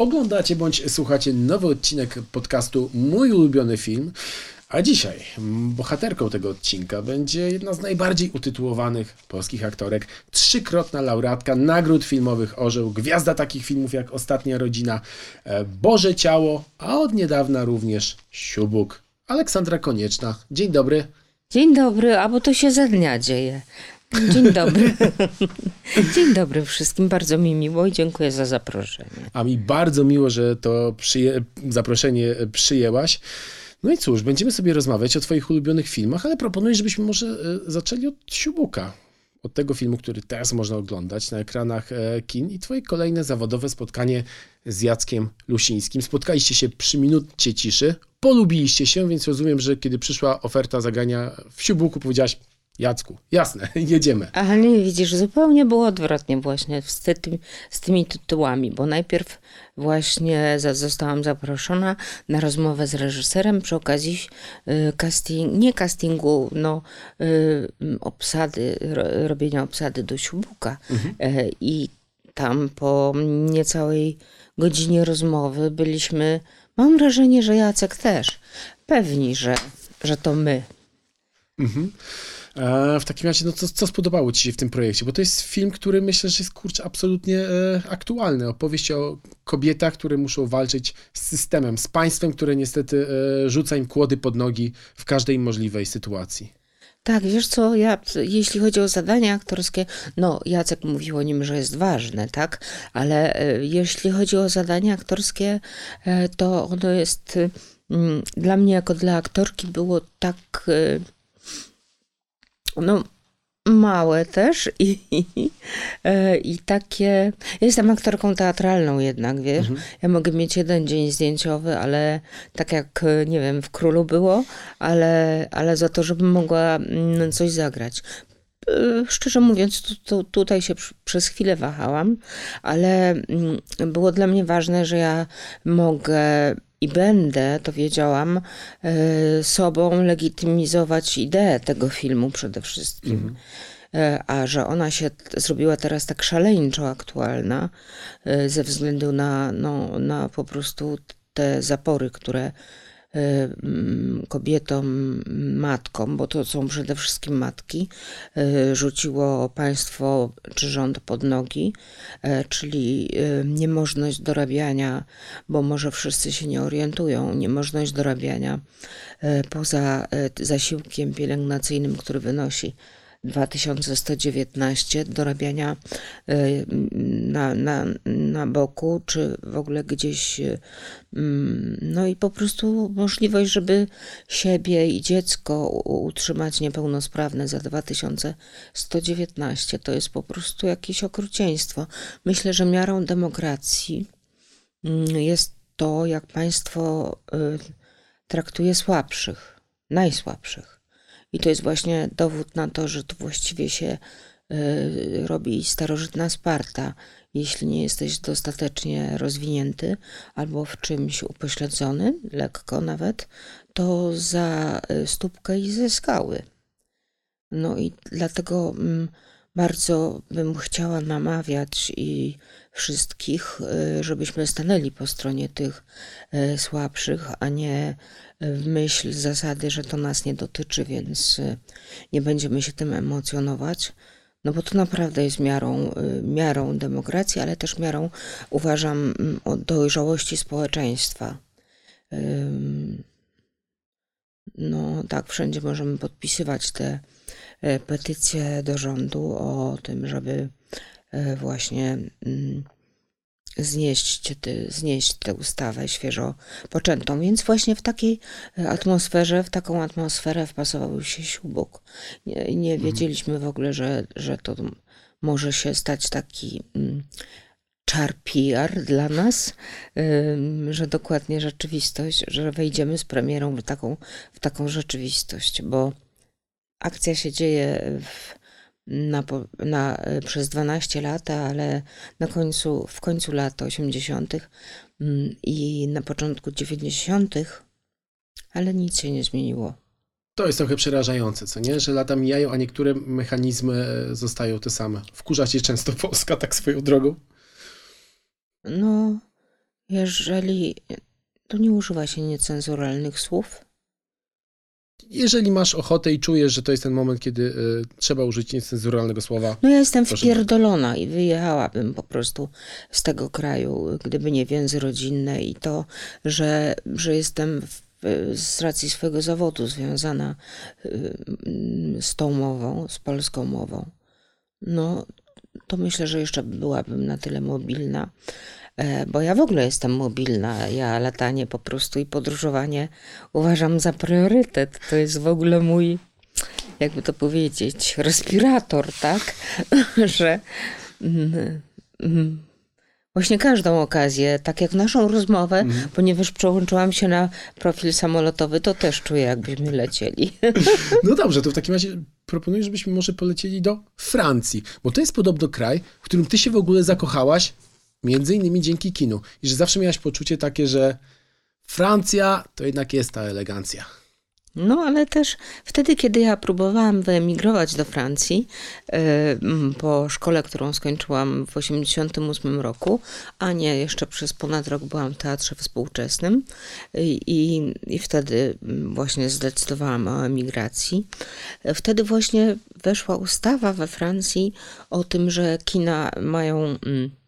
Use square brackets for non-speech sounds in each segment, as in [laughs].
Oglądacie bądź słuchacie nowy odcinek podcastu Mój ulubiony film. A dzisiaj bohaterką tego odcinka będzie jedna z najbardziej utytułowanych polskich aktorek, trzykrotna laureatka nagród filmowych Orzeł, gwiazda takich filmów jak Ostatnia Rodzina, e, Boże Ciało, a od niedawna również Siubuk. Aleksandra Konieczna. Dzień dobry. Dzień dobry, a bo to się za dnia dzieje. Dzień dobry. Dzień dobry wszystkim, bardzo mi miło i dziękuję za zaproszenie. A mi bardzo miło, że to przyje zaproszenie przyjęłaś. No i cóż, będziemy sobie rozmawiać o Twoich ulubionych filmach, ale proponuję, żebyśmy może e, zaczęli od Siubuka. Od tego filmu, który teraz można oglądać na ekranach e, kin i Twoje kolejne zawodowe spotkanie z Jackiem Lusińskim. Spotkaliście się przy minucie ciszy, polubiliście się, więc rozumiem, że kiedy przyszła oferta zagrania w Siubuku, powiedziałaś, Jacku, jasne, [laughs] jedziemy. Ale nie widzisz, zupełnie było odwrotnie właśnie z, ty, z tymi tytułami, bo najpierw właśnie za, zostałam zaproszona na rozmowę z reżyserem przy okazji y, casting, nie castingu, no y, obsady, ro, robienia obsady do Siubuka mhm. y, i tam po niecałej godzinie rozmowy byliśmy, mam wrażenie, że Jacek też, pewni, że, że to my. Mhm. W takim razie, no co, co spodobało Ci się w tym projekcie? Bo to jest film, który myślę, że jest kurczę absolutnie e, aktualny. Opowieść o kobietach, które muszą walczyć z systemem, z państwem, które niestety e, rzuca im kłody pod nogi w każdej możliwej sytuacji. Tak, wiesz co, ja, jeśli chodzi o zadania aktorskie, no Jacek mówił o nim, że jest ważne, tak, ale e, jeśli chodzi o zadania aktorskie, e, to ono jest mm, dla mnie jako dla aktorki było tak e, no, małe też i, i, e, i, takie. Ja jestem aktorką teatralną jednak, wiesz. Mhm. Ja mogę mieć jeden dzień zdjęciowy, ale tak jak, nie wiem, w Królu było, ale, ale za to, żebym mogła mm, coś zagrać. E, szczerze mówiąc, tu, tu, tutaj się przez chwilę wahałam, ale mm, było dla mnie ważne, że ja mogę i będę, to wiedziałam, e, sobą legitymizować ideę tego filmu przede wszystkim. Mhm. E, a że ona się zrobiła teraz tak szaleńczo aktualna e, ze względu na, no, na po prostu te zapory, które kobietom, matkom, bo to są przede wszystkim matki, y, rzuciło państwo czy rząd pod nogi, y, czyli niemożność dorabiania, bo może wszyscy się nie orientują, niemożność dorabiania poza zasiłkiem pielęgnacyjnym, który wynosi 2119 dorabiania y, na, na, na boku, czy w ogóle gdzieś, y, mm, no i po prostu możliwość, żeby siebie i dziecko utrzymać niepełnosprawne za 2119. To jest po prostu jakieś okrucieństwo. Myślę, że miarą demokracji mm, jest to, jak państwo y, traktuje słabszych, najsłabszych. I to jest właśnie dowód na to, że tu właściwie się y, robi starożytna Sparta. Jeśli nie jesteś dostatecznie rozwinięty albo w czymś upośledzony, lekko nawet, to za y, stópkę i ze skały. No i dlatego mm, bardzo bym chciała namawiać i wszystkich, y, żebyśmy stanęli po stronie tych słabszych, a nie w myśl zasady, że to nas nie dotyczy, więc y, nie będziemy się tym emocjonować. No bo to naprawdę jest miarą, y, miarą demokracji, ale też miarą, uważam, mm, dojrzałości społeczeństwa. No tak, wszędzie możemy podpisywać te petycje do rządu o tym, żeby właśnie mm, znieść, znieść tę ustawę świeżo poczętą. Więc właśnie w takiej e, atmosferze, w taką atmosferę wpasował się Siubuk. Nie, nie mhm. wiedzieliśmy w ogóle, że, że to może się stać taki mm, czar PR dla nas, że dokładnie rzeczywistość, że wejdziemy z premierą w taką, w taką rzeczywistość, bo akcja się dzieje w na, na, e, przez 12 lat, ale na końcu, w końcu lat 80. Mm, i na początku 90., ale nic się nie zmieniło. To jest trochę przerażające, co nie? Że lata mijają, a niektóre mechanizmy e, zostają te same. Wkurza się często Polska tak swoją drogą? No, Jeżeli to nie używa się niecenzuralnych słów. Jeżeli masz ochotę i czujesz, że to jest ten moment, kiedy y, trzeba użyć niecenzuralnego słowa. No ja jestem Proszę wpierdolona i wyjechałabym po prostu z tego kraju, gdyby nie więzy rodzinne i to, że, że jestem w, z racji swojego zawodu związana y, z tą mową, z polską mową. No, to myślę, że jeszcze byłabym na tyle mobilna, bo ja w ogóle jestem mobilna. Ja latanie po prostu i podróżowanie uważam za priorytet. To jest w ogóle mój, jakby to powiedzieć, respirator, tak? [laughs] Że mm, mm, właśnie każdą okazję, tak jak naszą rozmowę, ponieważ przełączyłam się na profil samolotowy, to też czuję, jakbyśmy lecieli. [laughs] No dobrze, to w takim razie proponuję, żebyśmy może polecieli do Francji, bo to jest podobno kraj, w którym ty się w ogóle zakochałaś, między innymi dzięki kinu. I że zawsze miałaś poczucie takie, że Francja to jednak jest ta elegancja. No, ale też wtedy, kiedy ja próbowałam wyemigrować do Francji e, po szkole, którą skończyłam w 1988 roku, a nie jeszcze przez ponad rok byłam w teatrze współczesnym i, i, wtedy właśnie zdecydowałam o emigracji. E, Wtedy właśnie weszła ustawa we Francji o tym, że kina mają. mm,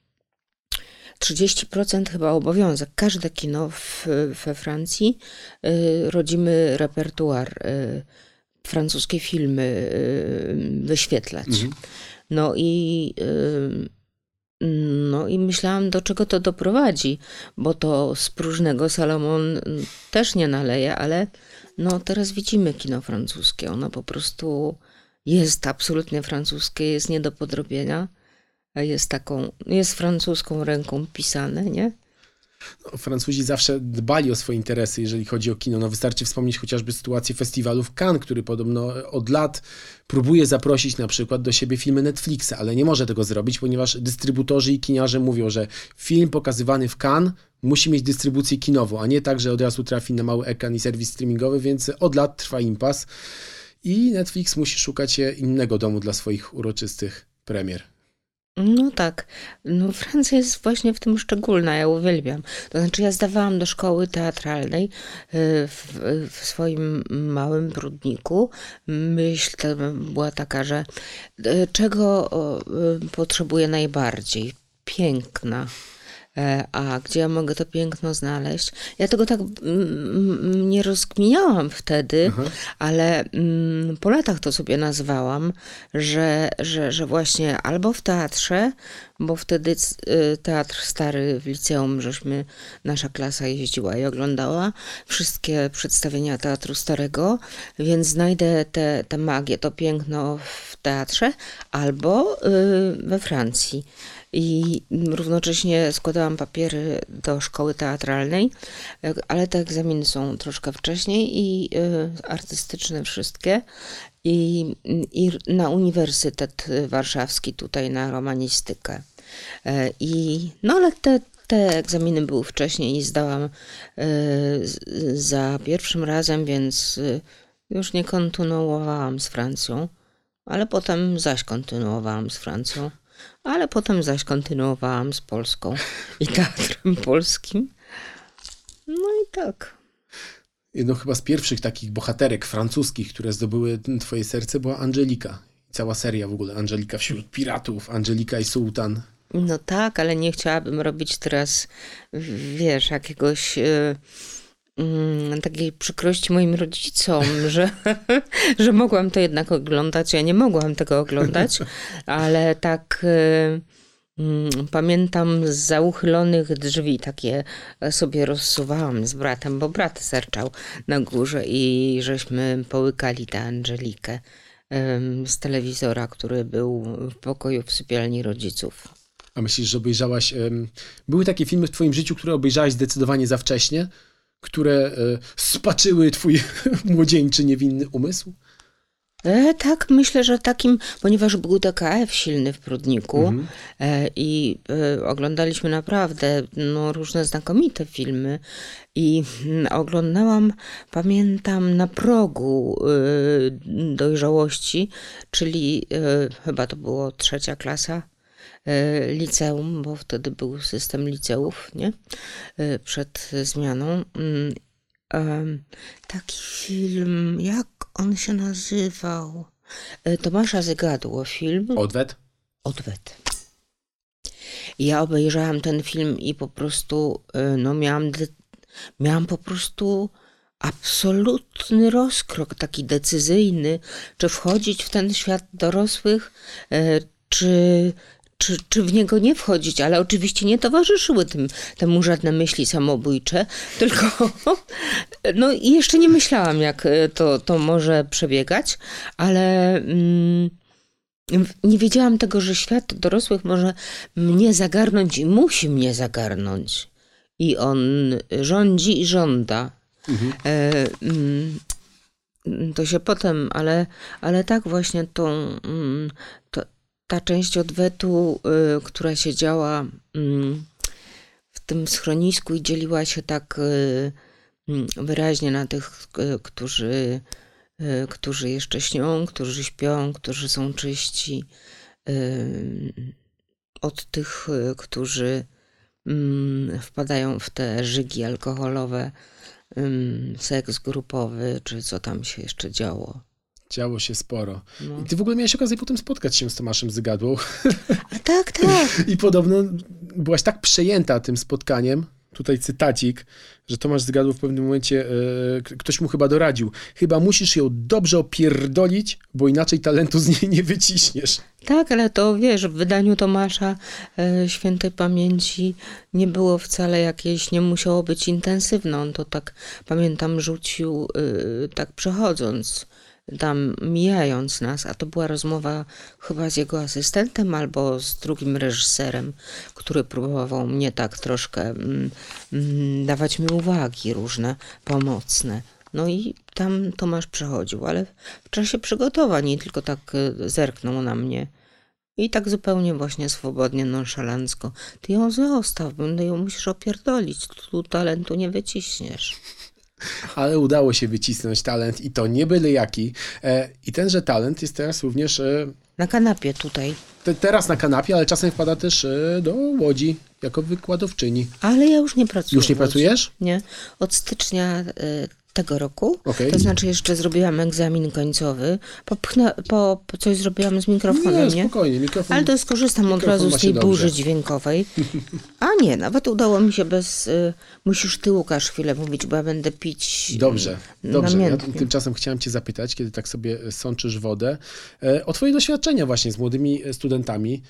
30% chyba obowiązek. Każde kino w, we Francji y, rodzimy repertuar, y, francuskie filmy y, wyświetlać. No i no i myślałam, do czego to doprowadzi, bo to z próżnego Salomon też nie naleje, ale no teraz widzimy kino francuskie. Ono po prostu jest absolutnie francuskie, jest nie do podrobienia, jest taką, jest francuską ręką pisane, nie? No, Francuzi zawsze dbali o swoje interesy, jeżeli chodzi o kino. No, wystarczy wspomnieć chociażby sytuację festiwalu w Cannes, który podobno od lat próbuje zaprosić na przykład do siebie filmy Netflixa, ale nie może tego zrobić, ponieważ dystrybutorzy i kiniarze mówią, że film pokazywany w Cannes musi mieć dystrybucję kinową, a nie tak, że od razu trafi na mały ekran i serwis streamingowy, więc od lat trwa impas i Netflix musi szukać innego domu dla swoich uroczystych premier. No tak. No Francja jest właśnie w tym szczególna, ja uwielbiam. To znaczy ja zdawałam do szkoły teatralnej y, w, w swoim małym brudniku. Myśl była taka, że y, czego y, potrzebuję najbardziej? Piękna. E, A gdzie ja mogę to piękno znaleźć? Ja tego tak mm, mm, nie rozkminiałam wtedy, ale mm, po latach to sobie nazwałam, że, że, że właśnie albo w teatrze, bo wtedy y, teatr stary w liceum, żeśmy, nasza klasa jeździła i oglądała wszystkie przedstawienia teatru starego, więc znajdę tę te, magię, to piękno w teatrze albo y, we Francji. I równocześnie składałam papiery do szkoły teatralnej, e, ale te egzaminy są troszkę wcześniej i y, artystyczne wszystkie. I, I na Uniwersytet Warszawski, tutaj na romanistykę. E, I no ale te, te egzaminy były wcześniej i zdałam e, za pierwszym razem, więc y, już nie kontynuowałam z Francją, ale potem zaś kontynuowałam z Francją, ale potem zaś kontynuowałam z Polską i teatrem polskim. No i tak. Jedną chyba z pierwszych takich bohaterek francuskich, które zdobyły twoje serce, była Angelika. Cała seria w ogóle. Angelika wśród piratów, Angelika i Sułtan. No tak, ale nie chciałabym robić teraz, wiesz, jakiegoś y, mm, takiej przykrości moim rodzicom, [laughs] że, że mogłam to jednak oglądać. Ja nie mogłam tego oglądać, [laughs] ale tak y, mm, pamiętam z zauchylonych drzwi takie sobie rozsuwałam z bratem, bo brat serczał na górze i żeśmy połykali tę Angelikę z telewizora, który był w pokoju w sypialni rodziców. A myślisz, że obejrzałaś. były takie filmy w Twoim życiu, które obejrzałaś zdecydowanie za wcześnie, które e, spaczyły Twój [laughs] młodzieńczy, niewinny umysł? E, tak, myślę, że takim, ponieważ był DKF silny w Prudniku Mhm. e, i e, oglądaliśmy naprawdę no, różne znakomite filmy i mm, oglądałam, pamiętam, na progu e, dojrzałości, czyli e, chyba to było trzecia klasa liceum, bo wtedy był system liceów, nie? E, przed zmianą. Mm, Taki film, jak on się nazywał? E, Tomasza Zygadło film. Odwet? Odwet. Ja obejrzałam ten film i po prostu, no miałam, miałam po prostu absolutny rozkrok, taki decyzyjny, czy wchodzić w ten świat dorosłych, e, czy, czy, czy w niego nie wchodzić, ale oczywiście nie towarzyszyły tym, temu żadne myśli samobójcze, [laughs] tylko no i jeszcze nie myślałam, jak e, to, to może przebiegać, ale... Mm, nie wiedziałam tego, że świat dorosłych może mnie zagarnąć i musi mnie zagarnąć. I on rządzi i żąda. E, mm, to się potem, ale, ale tak właśnie tą, mm, to, ta część odwetu, y, która się działa mm, w tym schronisku i dzieliła się tak y, mm, wyraźnie na tych, y, którzy, którzy jeszcze śnią, którzy śpią, którzy są czyści, od tych, którzy mm, wpadają w te żygi alkoholowe, seks grupowy, czy co tam się jeszcze działo. Działo się sporo. No. I ty w ogóle miałeś okazję potem spotkać się z Tomaszem Zygadłą. A tak, tak. [laughs] I podobno byłaś tak przejęta tym spotkaniem, tutaj cytacik, że Tomasz Zygadło w pewnym momencie, k- ktoś mu chyba doradził, chyba musisz ją dobrze opierdolić, bo inaczej talentu z niej nie wyciśniesz. Tak, ale to wiesz, w wydaniu Tomasza e, świętej pamięci nie było wcale jakieś, nie musiało być intensywne. On to tak, pamiętam, rzucił e, tak przechodząc, tam mijając nas, a to była rozmowa chyba z jego asystentem albo z drugim reżyserem, który próbował mnie tak troszkę mm, mm, dawać mi uwagi różne, pomocne. No i tam Tomasz przechodził, ale w czasie przygotowań nie tylko tak e, zerknął na mnie. I tak zupełnie właśnie swobodnie, nonszalancko. Ty ją zostaw, będę ją musisz opierdolić. Tu talentu nie wyciśniesz. Ale udało się wycisnąć talent i to nie byle jaki. E, I tenże talent jest teraz również e, Na kanapie tutaj. te, teraz na kanapie, ale czasem wpada też e, do Łodzi jako wykładowczyni. Ale ja już nie pracuję. Już nie pracujesz? Nie. Od stycznia tego roku. Okej. To znaczy jeszcze zrobiłam egzamin końcowy. Popchnę, po, coś zrobiłam z mikrofonem, Nie, nie? spokojnie, mikrofon. Ale to skorzystam od razu z tej dobrze. burzy dźwiękowej. [laughs] A nie, nawet udało mi się bez... Y, musisz ty, Łukasz, chwilę mówić, bo ja będę pić... Dobrze, dobrze. Ja tymczasem chciałem cię zapytać, kiedy tak sobie sączysz wodę, e, o twoje doświadczenia właśnie z młodymi studentami.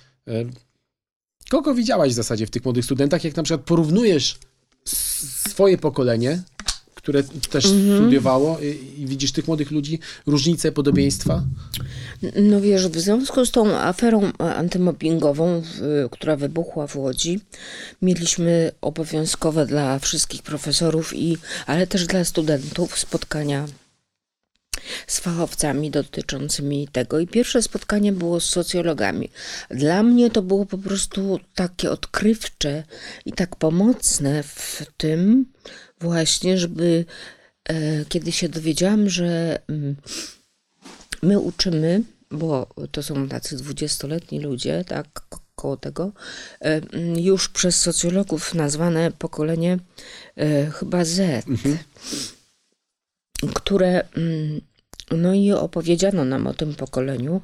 Kogo widziałaś w zasadzie w tych młodych studentach, jak na przykład porównujesz swoje pokolenie, które też Mhm. studiowało i, i widzisz tych młodych ludzi, różnice, podobieństwa? No wiesz, w związku z tą aferą e, antymobbingową, w, która wybuchła w Łodzi, mieliśmy obowiązkowe dla wszystkich profesorów, i, ale też dla studentów spotkania z fachowcami dotyczącymi tego. I pierwsze spotkanie było z socjologami. Dla mnie to było po prostu takie odkrywcze i tak pomocne w tym właśnie, żeby e, kiedy się dowiedziałam, że mm, my uczymy, bo to są tacy dwudziestoletni ludzie, tak, ko- koło tego, e, mm, już przez socjologów nazwane pokolenie e, chyba Z, które, mm, no i opowiedziano nam o tym pokoleniu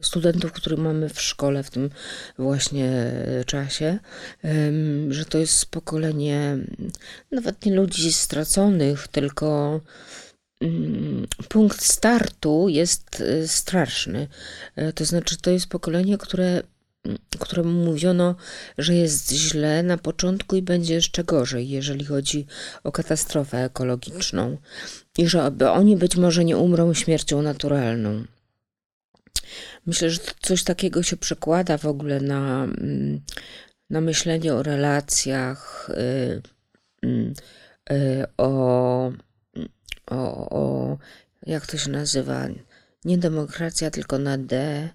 studentów, których mamy w szkole w tym właśnie czasie, że to jest pokolenie nawet nie ludzi straconych, tylko mm, punkt startu jest e, straszny. E, To znaczy, to jest pokolenie, które, któremu mówiono, że jest źle na początku i będzie jeszcze gorzej, jeżeli chodzi o katastrofę ekologiczną. I że oni być może nie umrą śmiercią naturalną. Myślę, że coś takiego się przekłada w ogóle na, mm, na myślenie o relacjach, y, mm, y, o, o, o, jak to się nazywa? Nie demokracja, tylko na D,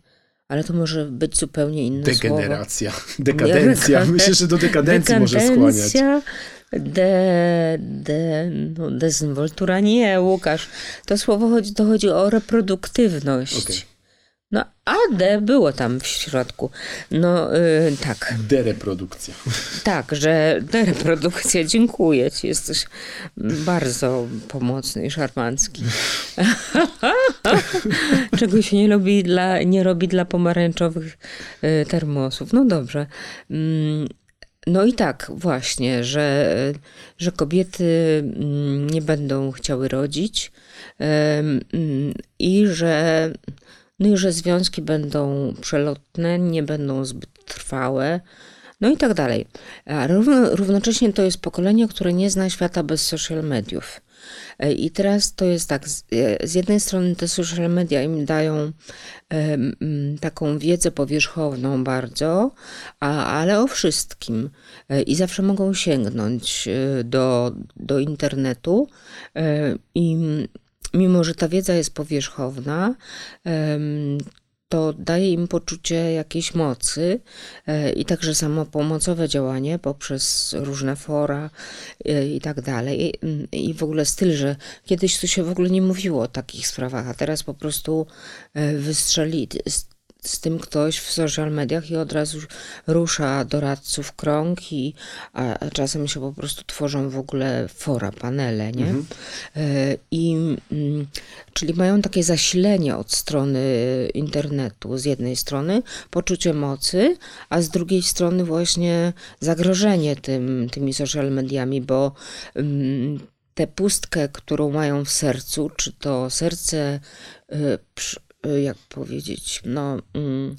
ale to może być zupełnie inne słowo. Degeneracja, [laughs] dekadencja. Nie, [laughs] Myślę, że do dekadencji może skłaniać. Dekadencja, De, de, no, dezynwoltura nie, Łukasz. To słowo chodzi, to chodzi o reproduktywność. Okej. No, a D było tam w środku. No, y, tak. Dereprodukcja. Tak, że dereprodukcja, dziękuję ci, jesteś bardzo pomocny i szarmancki. [laughs] Czego się nie robi dla, nie robi dla pomarańczowych y, termosów. No dobrze. Mm, no i tak, właśnie, że, że kobiety mm, nie będą chciały rodzić mm, i że, no i że związki będą przelotne, nie będą zbyt trwałe. No i tak dalej. Równo, równocześnie to jest pokolenie, które nie zna świata bez social mediów. E, I teraz to jest tak, z, e, z jednej strony te social media im dają mm, taką wiedzę powierzchowną bardzo, a, ale o wszystkim. I zawsze mogą sięgnąć do, do internetu i mimo, że ta wiedza jest powierzchowna, to daje im poczucie jakiejś mocy e, i także samopomocowe działanie poprzez różne fora e, i tak dalej. I- I w ogóle styl, że kiedyś tu się w ogóle nie mówiło o takich sprawach, a teraz po prostu e, wystrzeli z, tym ktoś w social mediach i od razu rusza doradców krąg i a, a czasem się po prostu tworzą w ogóle fora, panele, nie? E, I mm, czyli mają takie zasilenie od strony internetu z jednej strony, poczucie mocy, a z drugiej strony właśnie zagrożenie tym, tymi social mediami, bo mm, tę pustkę, którą mają w sercu, czy to serce, y, jak powiedzieć, no, mm,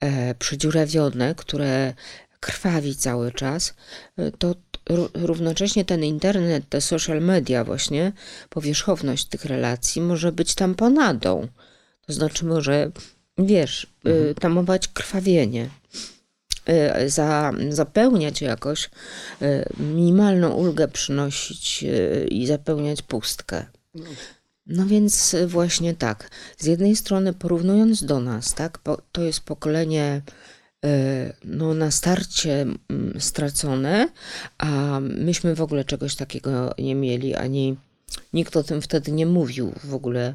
e, przedziurawione, które krwawi cały czas, y, to ró- równocześnie ten internet, te social media właśnie, powierzchowność tych relacji może być tam ponadą. To znaczy może, wiesz, y, tamować krwawienie y, za, zapełniać jakoś, y, minimalną ulgę przynosić y, i zapełniać pustkę. No więc y, właśnie tak. Z jednej strony porównując do nas, tak, to jest pokolenie y, no, na starcie stracone, a myśmy w ogóle czegoś takiego nie mieli, ani nikt o tym wtedy nie mówił w ogóle.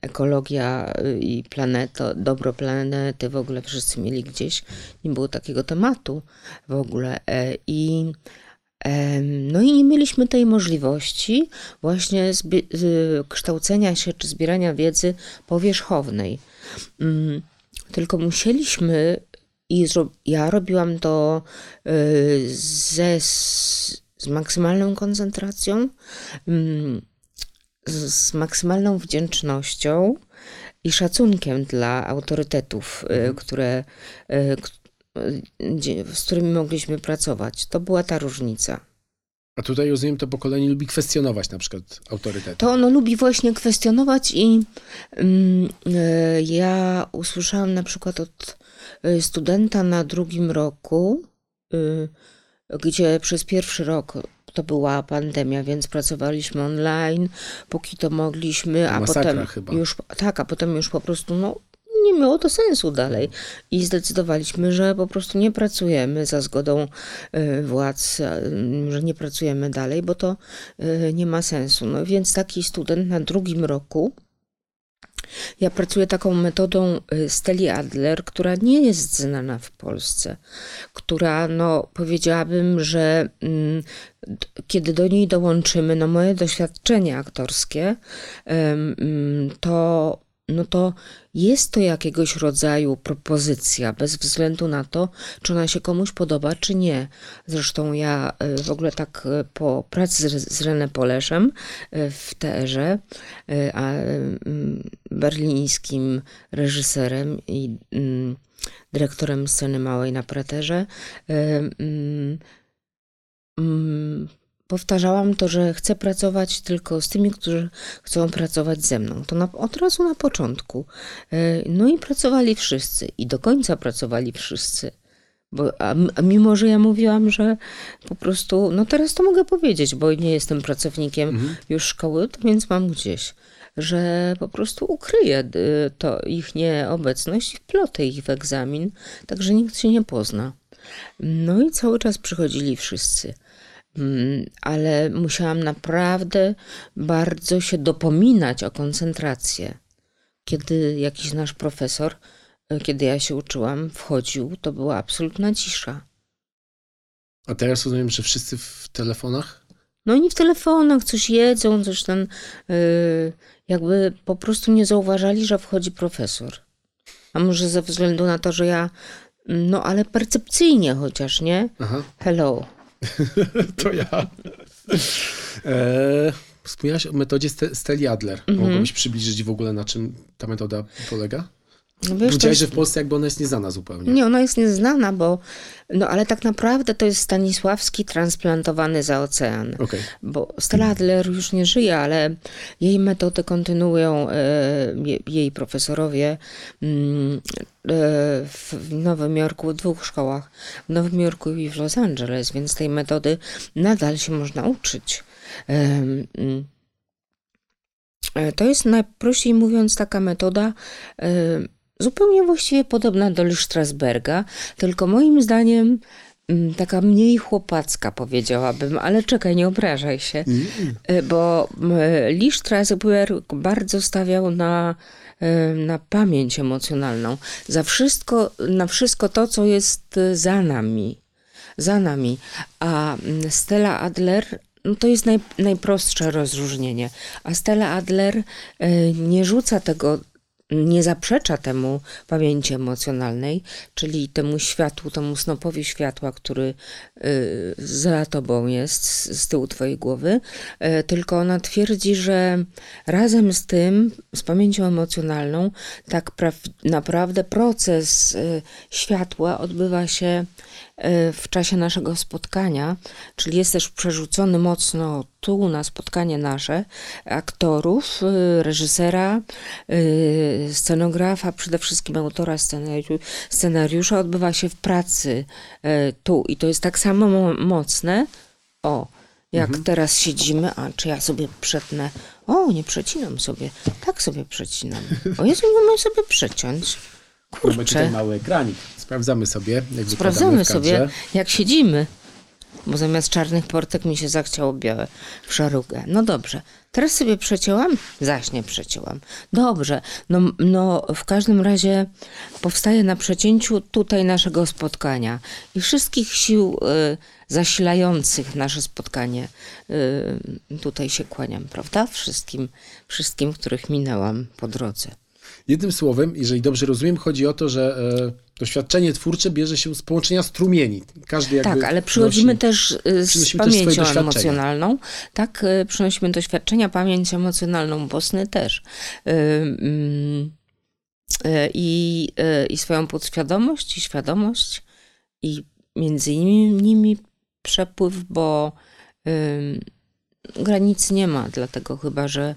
Ekologia y, i planeta, dobro planety w ogóle wszyscy mieli gdzieś. Nie było takiego tematu w ogóle. E, I No i nie mieliśmy tej możliwości właśnie kształcenia się czy zbierania wiedzy powierzchownej. Mm, Tylko musieliśmy, i ja robiłam to y, ze, z maksymalną koncentracją, mm, z, maksymalną wdzięcznością i szacunkiem dla autorytetów, y, które, y, z którymi mogliśmy pracować. To była ta różnica. A tutaj rozumiem, to pokolenie lubi kwestionować na przykład autorytety. To ono lubi właśnie kwestionować i mm, e, ja usłyszałam na przykład od e, studenta na drugim roku, y, gdzie przez pierwszy rok to była pandemia, więc pracowaliśmy online, póki to mogliśmy, a Masakra potem chyba. już tak, a potem już po prostu no nie miało to sensu dalej. I zdecydowaliśmy, że po prostu nie pracujemy za zgodą y, władz, że nie pracujemy dalej, bo to y, nie ma sensu. No więc taki student na drugim roku. Ja pracuję taką metodą y, Steli Adler, która nie jest znana w Polsce, która, no, powiedziałabym, że mm, kiedy do niej dołączymy, no, moje doświadczenie aktorskie, mm, to, no to jest to jakiegoś rodzaju propozycja, bez względu na to, czy ona się komuś podoba, czy nie. Zresztą ja y, w ogóle tak y, po pracy z, René Poleszem y, w a, mm, berlińskim reżyserem i mm, dyrektorem sceny małej na Praterze, mm, powtarzałam to, że chcę pracować tylko z tymi, którzy chcą pracować ze mną. To na, od razu na początku. E, No i pracowali wszyscy i do końca pracowali wszyscy. Bo, a, a mimo, że ja mówiłam, że po prostu, no teraz to mogę powiedzieć, bo nie jestem pracownikiem już szkoły, to więc mam gdzieś, że po prostu ukryję y, to ich nieobecność i wplotę ich w egzamin, tak że nikt się nie pozna. No i cały czas przychodzili wszyscy. Mm, ale musiałam naprawdę bardzo się dopominać o koncentrację. kiedy jakiś nasz profesor, e, kiedy ja się uczyłam, wchodził, to była absolutna cisza. A teraz rozumiem, że wszyscy w telefonach? No oni w telefonach coś jedzą, coś tam, yy, jakby po prostu nie zauważali, że wchodzi profesor. A może ze względu na to, że ja, no ale percepcyjnie chociaż, nie? Aha. Hello. [laughs] to ja. E, wspomniałaś o metodzie Ste- Steli Adler. Mhm. Mogłabyś przybliżyć w ogóle, na czym ta metoda polega? No wiesz, Powiedziałeś, jest, że w Polsce jakby ona jest nieznana zupełnie. nie, ona jest nieznana, bo, no ale tak naprawdę to jest Stanisławski transplantowany za ocean. Okej. Bo Stella Adler już nie żyje, ale jej metody kontynuują e, je- jej profesorowie mm, e, w Nowym Jorku, w dwóch szkołach, w Nowym Jorku i w Los Angeles, więc tej metody nadal się można uczyć. Mm. E, To jest najprościej mówiąc taka metoda zupełnie właściwie podobna do Strasberga, tylko moim zdaniem mm, taka mniej chłopacka powiedziałabym, ale czekaj, nie obrażaj się. Mm. Y, bo Lee Strasberg bardzo stawiał na, y, na pamięć emocjonalną, za wszystko, na wszystko to, co jest y, za nami, za nami. A mm, Stella Adler no to jest naj, najprostsze rozróżnienie. A Stella Adler y, nie rzuca tego nie zaprzecza temu pamięci emocjonalnej, czyli temu światłu, temu snopowi światła, który y, za tobą jest, z, tyłu twojej głowy, y, tylko ona twierdzi, że razem z tym, z pamięcią emocjonalną, tak praw- naprawdę proces y, światła odbywa się w czasie naszego spotkania, czyli jest też przerzucony mocno tu na spotkanie nasze aktorów, y, reżysera, y, scenografa, przede wszystkim autora scenariu- scenariusza odbywa się w pracy y, tu i to jest tak samo mo- mocne. O, jak teraz siedzimy, a czy ja sobie przetnę? O, nie przecinam sobie. Tak sobie przecinam. O Jezu, nie umiem sobie przeciąć. Mamy tutaj Kurczę. mały ekranik. Sprawdzamy sobie, jak Sprawdzamy sobie, jak siedzimy. Bo zamiast czarnych portek mi się zachciało białe w szarugę. No dobrze. Teraz sobie przecięłam? Zaś nie przecięłam. Dobrze. No, no w każdym razie powstaje na przecięciu tutaj naszego spotkania i wszystkich sił y, zasilających nasze spotkanie. Y, tutaj się kłaniam, prawda? Wszystkim, wszystkim, których minęłam po drodze. Jednym słowem, jeżeli dobrze rozumiem, chodzi o to, że e, doświadczenie twórcze bierze się z połączenia strumieni. Każdy jakby Tak, ale przychodzimy też y, z też pamięcią doświadczenia. emocjonalną. Tak, y, przynosimy doświadczenia, pamięć emocjonalną, bo sny też. Mm, I, I swoją podświadomość, i świadomość, i między nimi przepływ, bo granic nie ma, dlatego chyba, że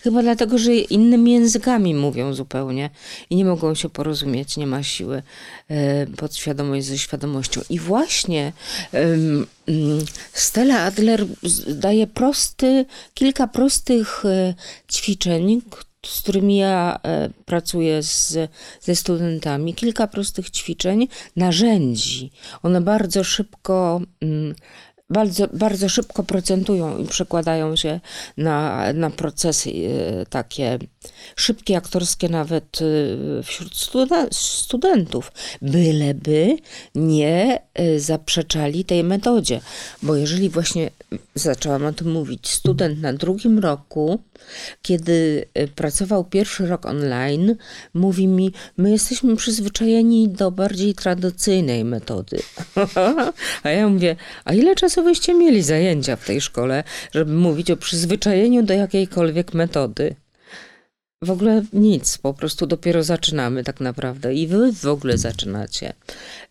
Chyba dlatego, że innymi językami mówią zupełnie i nie mogą się porozumieć, nie ma siły e, podświadomość ze świadomością. I właśnie mm, Stella Adler daje prosty, kilka prostych e, ćwiczeń, z którymi ja e, pracuję z, ze studentami, kilka prostych ćwiczeń, narzędzi. One bardzo szybko mm, bardzo, bardzo szybko procentują i przekładają się na, na procesy e, takie szybkie, aktorskie nawet e, wśród studentów, byleby nie e, zaprzeczali tej metodzie. Bo jeżeli właśnie zaczęłam o tym mówić, student na drugim roku, kiedy e, pracował pierwszy rok online, mówi mi, my jesteśmy przyzwyczajeni do bardziej tradycyjnej metody. [laughs] A ja mówię, a ile czasu wyście mieli zajęcia w tej szkole, żeby mówić o przyzwyczajeniu do jakiejkolwiek metody? W ogóle nic, po prostu dopiero zaczynamy tak naprawdę i wy w ogóle zaczynacie.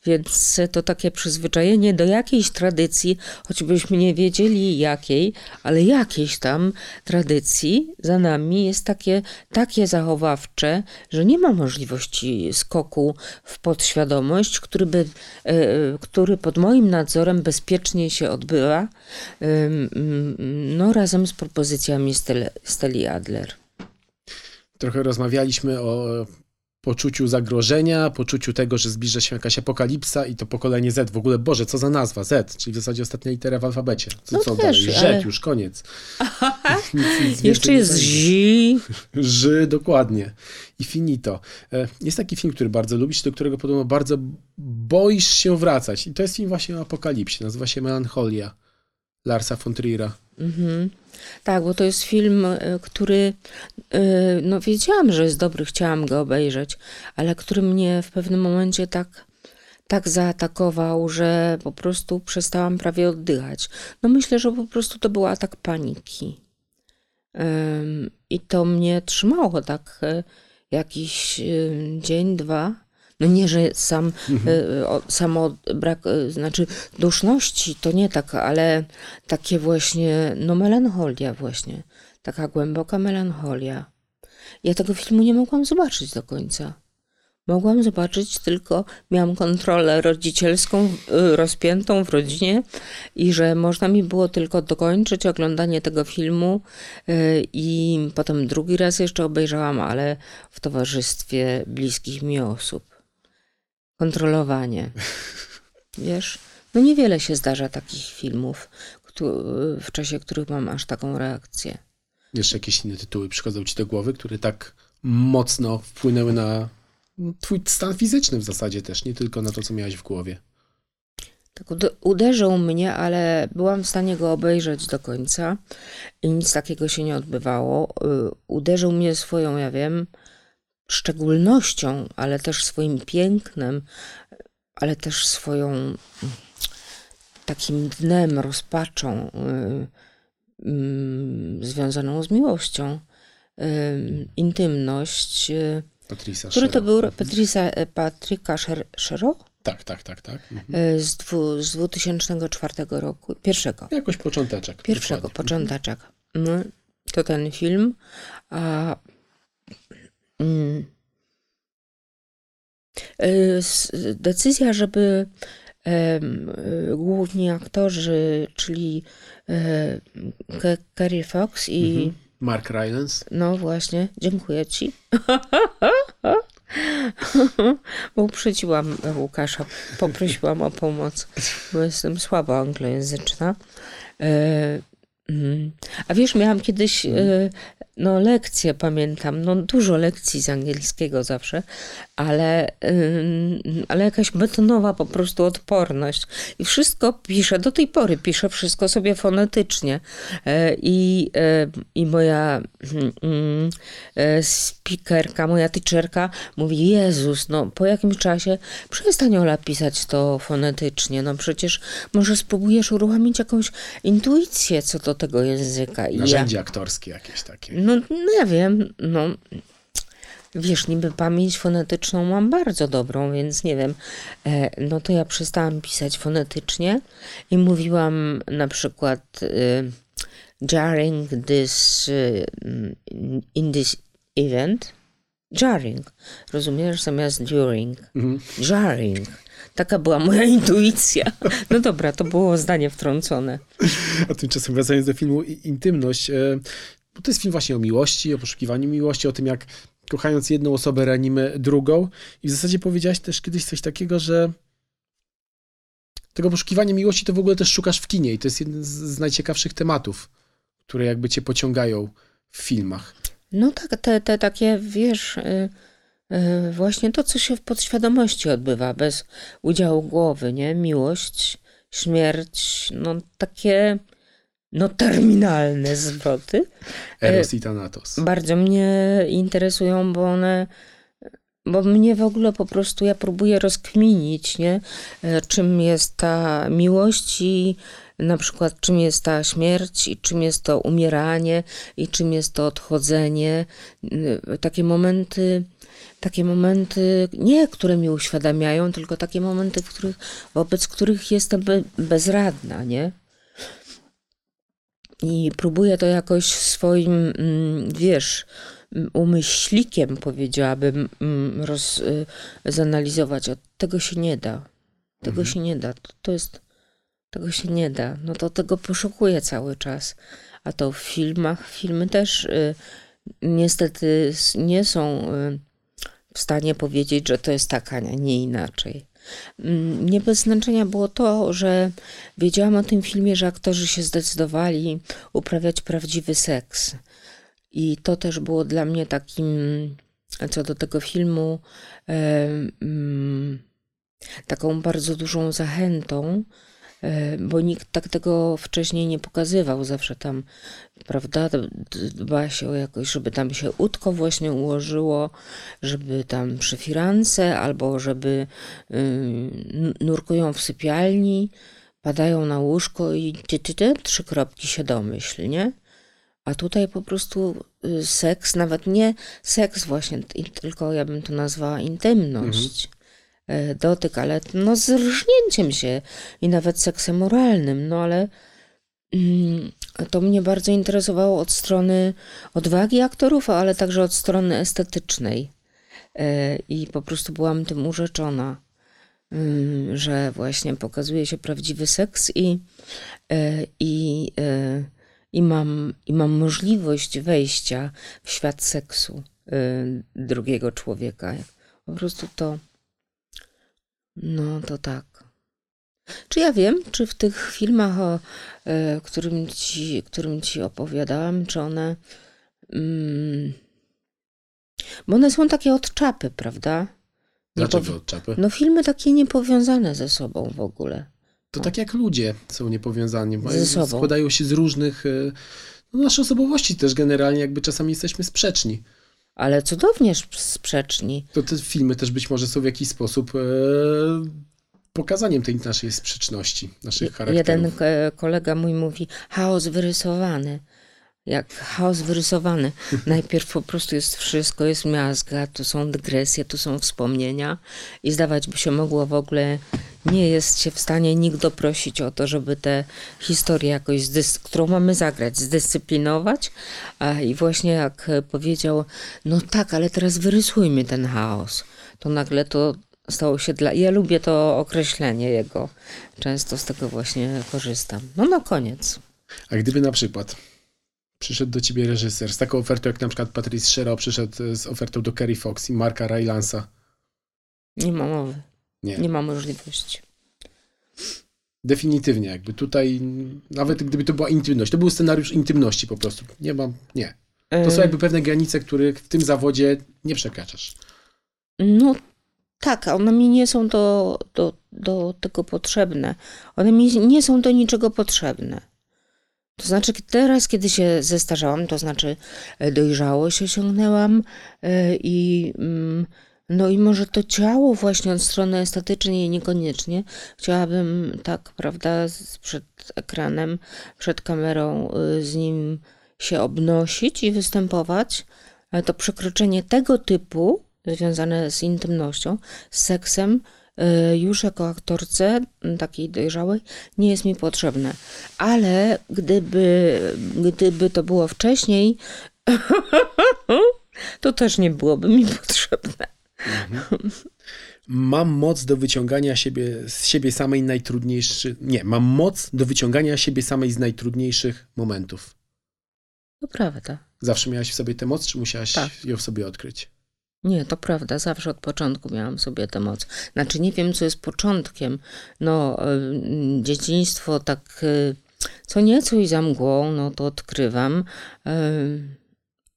Więc to takie przyzwyczajenie do jakiejś tradycji, choćbyśmy nie wiedzieli jakiej, ale jakiejś tam tradycji za nami jest takie, takie zachowawcze, że nie ma możliwości skoku w podświadomość, który, by, e, który pod moim nadzorem bezpiecznie się odbywa, no razem z propozycjami Steli Adler. Trochę rozmawialiśmy o poczuciu zagrożenia, poczuciu tego, że zbliża się jakaś apokalipsa i to pokolenie Z. W ogóle, Boże, co za nazwa? Z, czyli w zasadzie ostatnia litera w alfabecie. Co, No co też, dalej? ale- Rzet, już koniec. [laughs] Nic- nic Jeszcze jest zi. Ży, dokładnie. I finito. E, Jest taki film, który bardzo lubisz, do którego podobno bardzo boisz się wracać. I to jest film właśnie o apokalipsie. Nazywa się Melancholia. Larsa von Trier'a. Mhm. Tak, bo to jest film, y, który, y, no wiedziałam, że jest dobry, chciałam go obejrzeć, ale który mnie w pewnym momencie tak, tak zaatakował, że po prostu przestałam prawie oddychać. No myślę, że po prostu to był atak paniki. I to mnie trzymało tak y, jakiś dzień, dwa. No nie, że sam, y, o, samo brak, y, znaczy duszności to nie tak, ale takie właśnie, no melancholia właśnie. Taka głęboka melancholia. Ja tego filmu nie mogłam zobaczyć do końca. Mogłam zobaczyć tylko, miałam kontrolę rodzicielską y, rozpiętą w rodzinie i że można mi było tylko dokończyć oglądanie tego filmu i potem drugi raz jeszcze obejrzałam, ale w towarzystwie bliskich mi osób. Kontrolowanie. [laughs] Wiesz, no niewiele się zdarza takich filmów, w czasie których mam aż taką reakcję. Jeszcze jakieś inne tytuły przychodzą ci do głowy, które tak mocno wpłynęły na twój stan fizyczny w zasadzie też, nie tylko na to, co miałeś w głowie. Tak ude- uderzył mnie, ale byłam w stanie go obejrzeć do końca i nic takiego się nie odbywało. Y, Uderzył mnie swoją, ja wiem, szczególnością, ale też swoim pięknem, ale też swoją mm, takim dnem, rozpaczą y, mm, związaną z miłością. Y, Intymność. y, Patricia Który to Sher. był? Patricia, Patryka Sherro? Tak, tak, tak, tak. Mhm. Y, z, dwu, z 2004 roku, pierwszego, Jakoś począteczek. pierwszego, dokładnie. począteczek. No, to ten film. A, y, decyzja, żeby y, główni aktorzy, czyli e, Ke- Kerry Fox i Mhm. Mark Rylance. no właśnie, dziękuję ci. [laughs] Bo uprzedziłam Łukasza, poprosiłam o pomoc, bo jestem słabo anglojęzyczna. Mm. A wiesz, miałam kiedyś e, no, lekcje, pamiętam, no dużo lekcji z angielskiego zawsze, ale, ale jakaś betonowa po prostu odporność. I wszystko piszę, do tej pory piszę wszystko sobie fonetycznie. E, I, e, i moja speakerka, moja teacherka mówi, Jezus, no po jakimś czasie przestań Ola pisać to fonetycznie, no przecież może spróbujesz uruchomić jakąś intuicję co do tego języka. I ja, Narzędzie aktorskie jakieś takie. no, no ja wiem, no wiesz, niby pamięć fonetyczną mam bardzo dobrą, więc nie wiem, e, no to ja przestałam pisać fonetycznie i mówiłam na przykład y, jarring this y, in this event, jarring, rozumiesz, zamiast during, Mhm. jarring. Taka była moja intuicja. No dobra, to było zdanie wtrącone. A tymczasem wracając do filmu Intymność, e, bo to jest film właśnie o miłości, o poszukiwaniu miłości, o tym jak kochając jedną osobę ranimy drugą i w zasadzie powiedziałaś też kiedyś coś takiego, że tego poszukiwania miłości to w ogóle też szukasz w kinie i to jest jeden z najciekawszych tematów, które jakby cię pociągają w filmach. No tak, te, te takie, wiesz, y, y, właśnie to, co się w podświadomości odbywa, bez udziału głowy, nie? Miłość, śmierć, no takie, no terminalne zwroty. Eros i Thanatos. Bardzo mnie interesują, bo one, bo mnie w ogóle po prostu, ja próbuję rozkminić, nie? Czym jest ta miłość i na przykład czym jest ta śmierć i czym jest to umieranie i czym jest to odchodzenie. Y, Takie momenty, takie momenty, nie które mi uświadamiają, tylko takie momenty, w których, wobec których jestem be, bezradna, nie? I próbuję to jakoś swoim, mm, wiesz, mm, umyślikiem, powiedziałabym, mm, roz, y, zanalizować. Od tego się nie da. Tego się nie da. To, to jest, tego się nie da. No to tego poszukuję cały czas. A to w filmach, filmy też y, niestety nie są y, w stanie powiedzieć, że to jest tak, a nie inaczej. Mm, Nie bez znaczenia było to, że wiedziałam o tym filmie, że aktorzy się zdecydowali uprawiać prawdziwy seks. I to też było dla mnie takim, co do tego filmu, mm, taką bardzo dużą zachętą, bo nikt tak tego wcześniej nie pokazywał. Zawsze tam, prawda, dba się o jakoś, żeby tam się łódko właśnie ułożyło, żeby tam przy firance, albo żeby y, nurkują w sypialni, padają na łóżko i ty, ty, ty, trzy kropki się domyśl, nie? A tutaj po prostu y, seks, nawet nie seks właśnie, tylko ja bym to nazwała intymność, e, dotyk, ale no z rżnięciem się i nawet seksem moralnym, no ale mm, to mnie bardzo interesowało od strony odwagi aktorów, ale także od strony estetycznej. E, I po prostu byłam tym urzeczona, ym, że właśnie pokazuje się prawdziwy seks i, e, i, e, i, mam, i mam możliwość wejścia w świat seksu e, drugiego człowieka. Po prostu to, no to tak. Czy ja wiem, czy w tych filmach, o e, którym ci, którym ci opowiadałam, czy one. Mm, bo one są takie od czapy, prawda? Nie Dlaczego od czapy? No, filmy takie niepowiązane ze sobą w ogóle. To tak jak ludzie są niepowiązani. bo Ze sobą. Składają się z różnych... e, No, nasze osobowości też generalnie jakby czasami jesteśmy sprzeczni. Ale cudownie sprzeczni. To te filmy też być może są w jakiś sposób e, pokazaniem tej naszej sprzeczności, naszych charakterów. Jeden kolega mój mówi, chaos wyrysowany. Jak chaos wyrysowany. [laughs] Najpierw po prostu jest wszystko, jest miazga, tu są dygresje, tu są wspomnienia i zdawać by się mogło w ogóle nie jest się w stanie nikt doprosić o to, żeby tę historię jakoś, którą mamy zagrać, zdyscyplinować. A, I właśnie jak powiedział, no tak, ale teraz wyrysujmy ten chaos, to nagle to stało się dla... Ja lubię to określenie jego. Często z tego właśnie korzystam. No na koniec. A gdyby na przykład przyszedł do ciebie reżyser z taką ofertą, jak na przykład Patrice Sherrill przyszedł e, z ofertą do Kerry Fox i Marka Rylansa. Nie ma mowy. Nie. Nie ma możliwości. Definitywnie, jakby tutaj, nawet gdyby to była intymność, to był scenariusz intymności po prostu. Nie mam, nie. To są Ym, jakby pewne granice, których w tym zawodzie nie przekraczasz. No tak, a one mi nie są do, do, do tego potrzebne. One mi nie są do niczego potrzebne. To znaczy, teraz, kiedy się zestarzałam, to znaczy e, dojrzałość osiągnęłam e, i mm, no i może to ciało właśnie od strony estetycznej niekoniecznie. Chciałabym tak, prawda, przed ekranem, przed kamerą y, z nim się obnosić i występować. Ale to przekroczenie tego typu, związane z intymnością, z seksem, już jako aktorce m, takiej dojrzałej, nie jest mi potrzebne. Ale gdyby, gdyby to było wcześniej, [laughs] to też nie byłoby mi potrzebne. Mam moc do wyciągania siebie, z siebie samej najtrudniejszych. Nie, mam moc do wyciągania siebie samej z najtrudniejszych momentów. To prawda. Zawsze miałaś w sobie tę moc, czy musiałaś Tak. ją w sobie odkryć? Nie, to prawda. Zawsze od początku miałam sobie tę moc. Znaczy, nie wiem, co jest początkiem. No, y, dzieciństwo tak y, co nieco i za mgłą, no to odkrywam. Y,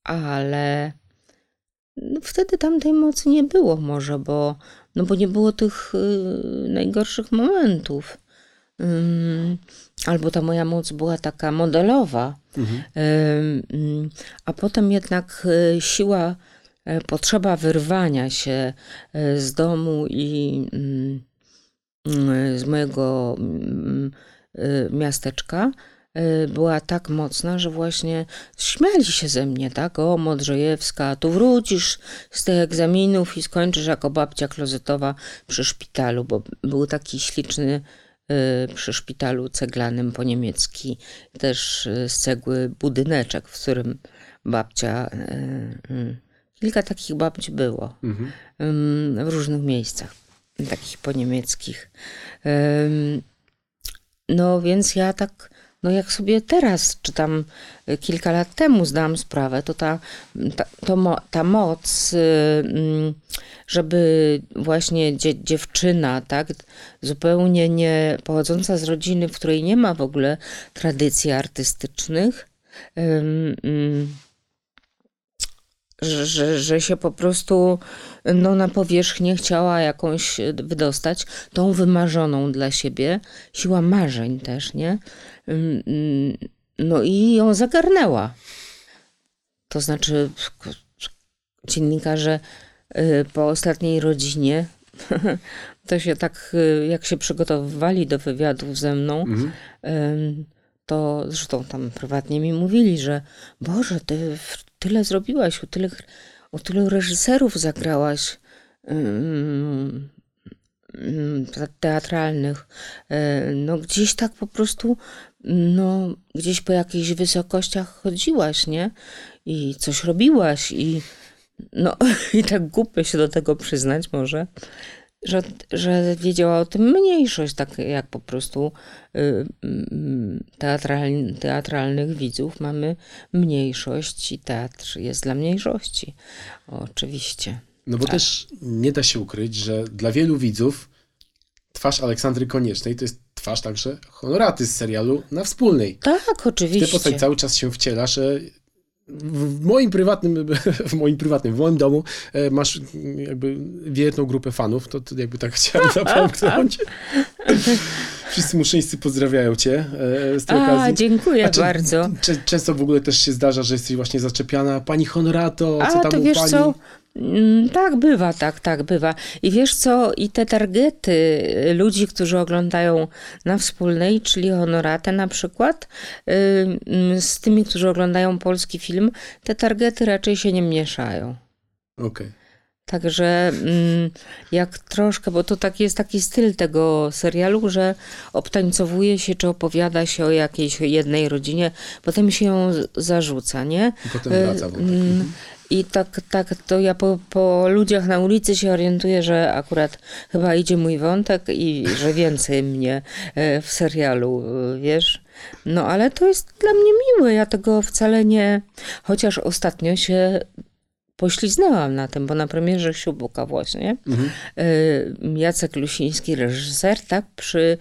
ale no, wtedy tamtej mocy nie było może, bo, no bo nie było tych najgorszych momentów. Albo ta moja moc była taka modelowa. Mhm. A potem jednak siła, potrzeba wyrwania się y, z domu i ym, y, z mojego ym, y, miasteczka y, była tak mocna, że właśnie śmiali się ze mnie, tak? O, Modrzejewska, tu wrócisz z tych egzaminów i skończysz jako babcia klozetowa przy szpitalu, bo był taki śliczny y, przy szpitalu ceglanym po niemiecki, też y, z cegły budyneczek, w którym babcia, kilka takich babci było Mhm. w różnych miejscach, takich po niemieckich. No więc ja tak no jak sobie teraz, czy tam kilka lat temu zdałam sprawę, to ta, ta, to mo, ta moc, y, mm, żeby właśnie dzie, dziewczyna, tak, zupełnie nie pochodząca z rodziny, w której nie ma w ogóle tradycji artystycznych, mm, że, że, że się po prostu no, na powierzchnię chciała jakąś wydostać, tą wymarzoną dla siebie, siła marzeń też, nie? No i ją zagarnęła. To znaczy, dziennikarze y, po ostatniej rodzinie, [laughs] to się tak, y, jak się przygotowywali do wywiadów ze mną, mhm. To zresztą tam prywatnie mi mówili, że Boże, ty tyle zrobiłaś, u tyle, u tylu reżyserów zagrałaś teatralnych. E, no gdzieś tak po prostu, no gdzieś po jakichś wysokościach chodziłaś, nie? I coś robiłaś i no [laughs] i tak głupio się do tego przyznać może, że, że wiedziała o tym mniejszość, tak jak po prostu y, mm, teatralny, teatralnych widzów mamy mniejszość i teatr jest dla mniejszości. Oczywiście. No bo tak. też nie da się ukryć, że dla wielu widzów twarz Aleksandry Koniecznej to jest twarz także honoraty z serialu na wspólnej. Tak, oczywiście. Ty postać cały czas się wcielasz. W moim prywatnym, [laughs] w moim prywatnym, w moim domu e, masz jakby wierną grupę fanów, to, to jakby tak chciałem [laughs] zapomknąć. [laughs] Wszyscy muszyńscy pozdrawiają cię e, z tej A, okazji. dziękuję bardzo. Często w ogóle też się zdarza, że jesteś właśnie zaczepiana. Pani honorato, co A, tam to u wiesz pani? co, Mm, tak, bywa, tak, tak, bywa. I wiesz co, i te targety ludzi, którzy oglądają na wspólnej, czyli honoratę na przykład, z tymi, którzy oglądają polski film, te targety raczej się nie mieszają. Okej. Okay. Także mm, jak troszkę, bo to taki jest taki styl tego serialu, że obtańcowuje się, czy opowiada się o jakiejś jednej rodzinie, potem się ją zarzuca, nie? I potem wraca wątek. Mm, i tak, tak, to ja po, po ludziach na ulicy się orientuję, że akurat chyba idzie mój wątek i że więcej mnie e, w serialu, e, wiesz. No ale to jest dla mnie miłe, ja tego wcale nie, chociaż ostatnio się pośliznęłam na tym, bo na premierze Siubuka właśnie mhm. Y, Jacek Lusiński, reżyser, tak, przy,